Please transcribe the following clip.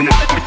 Come on.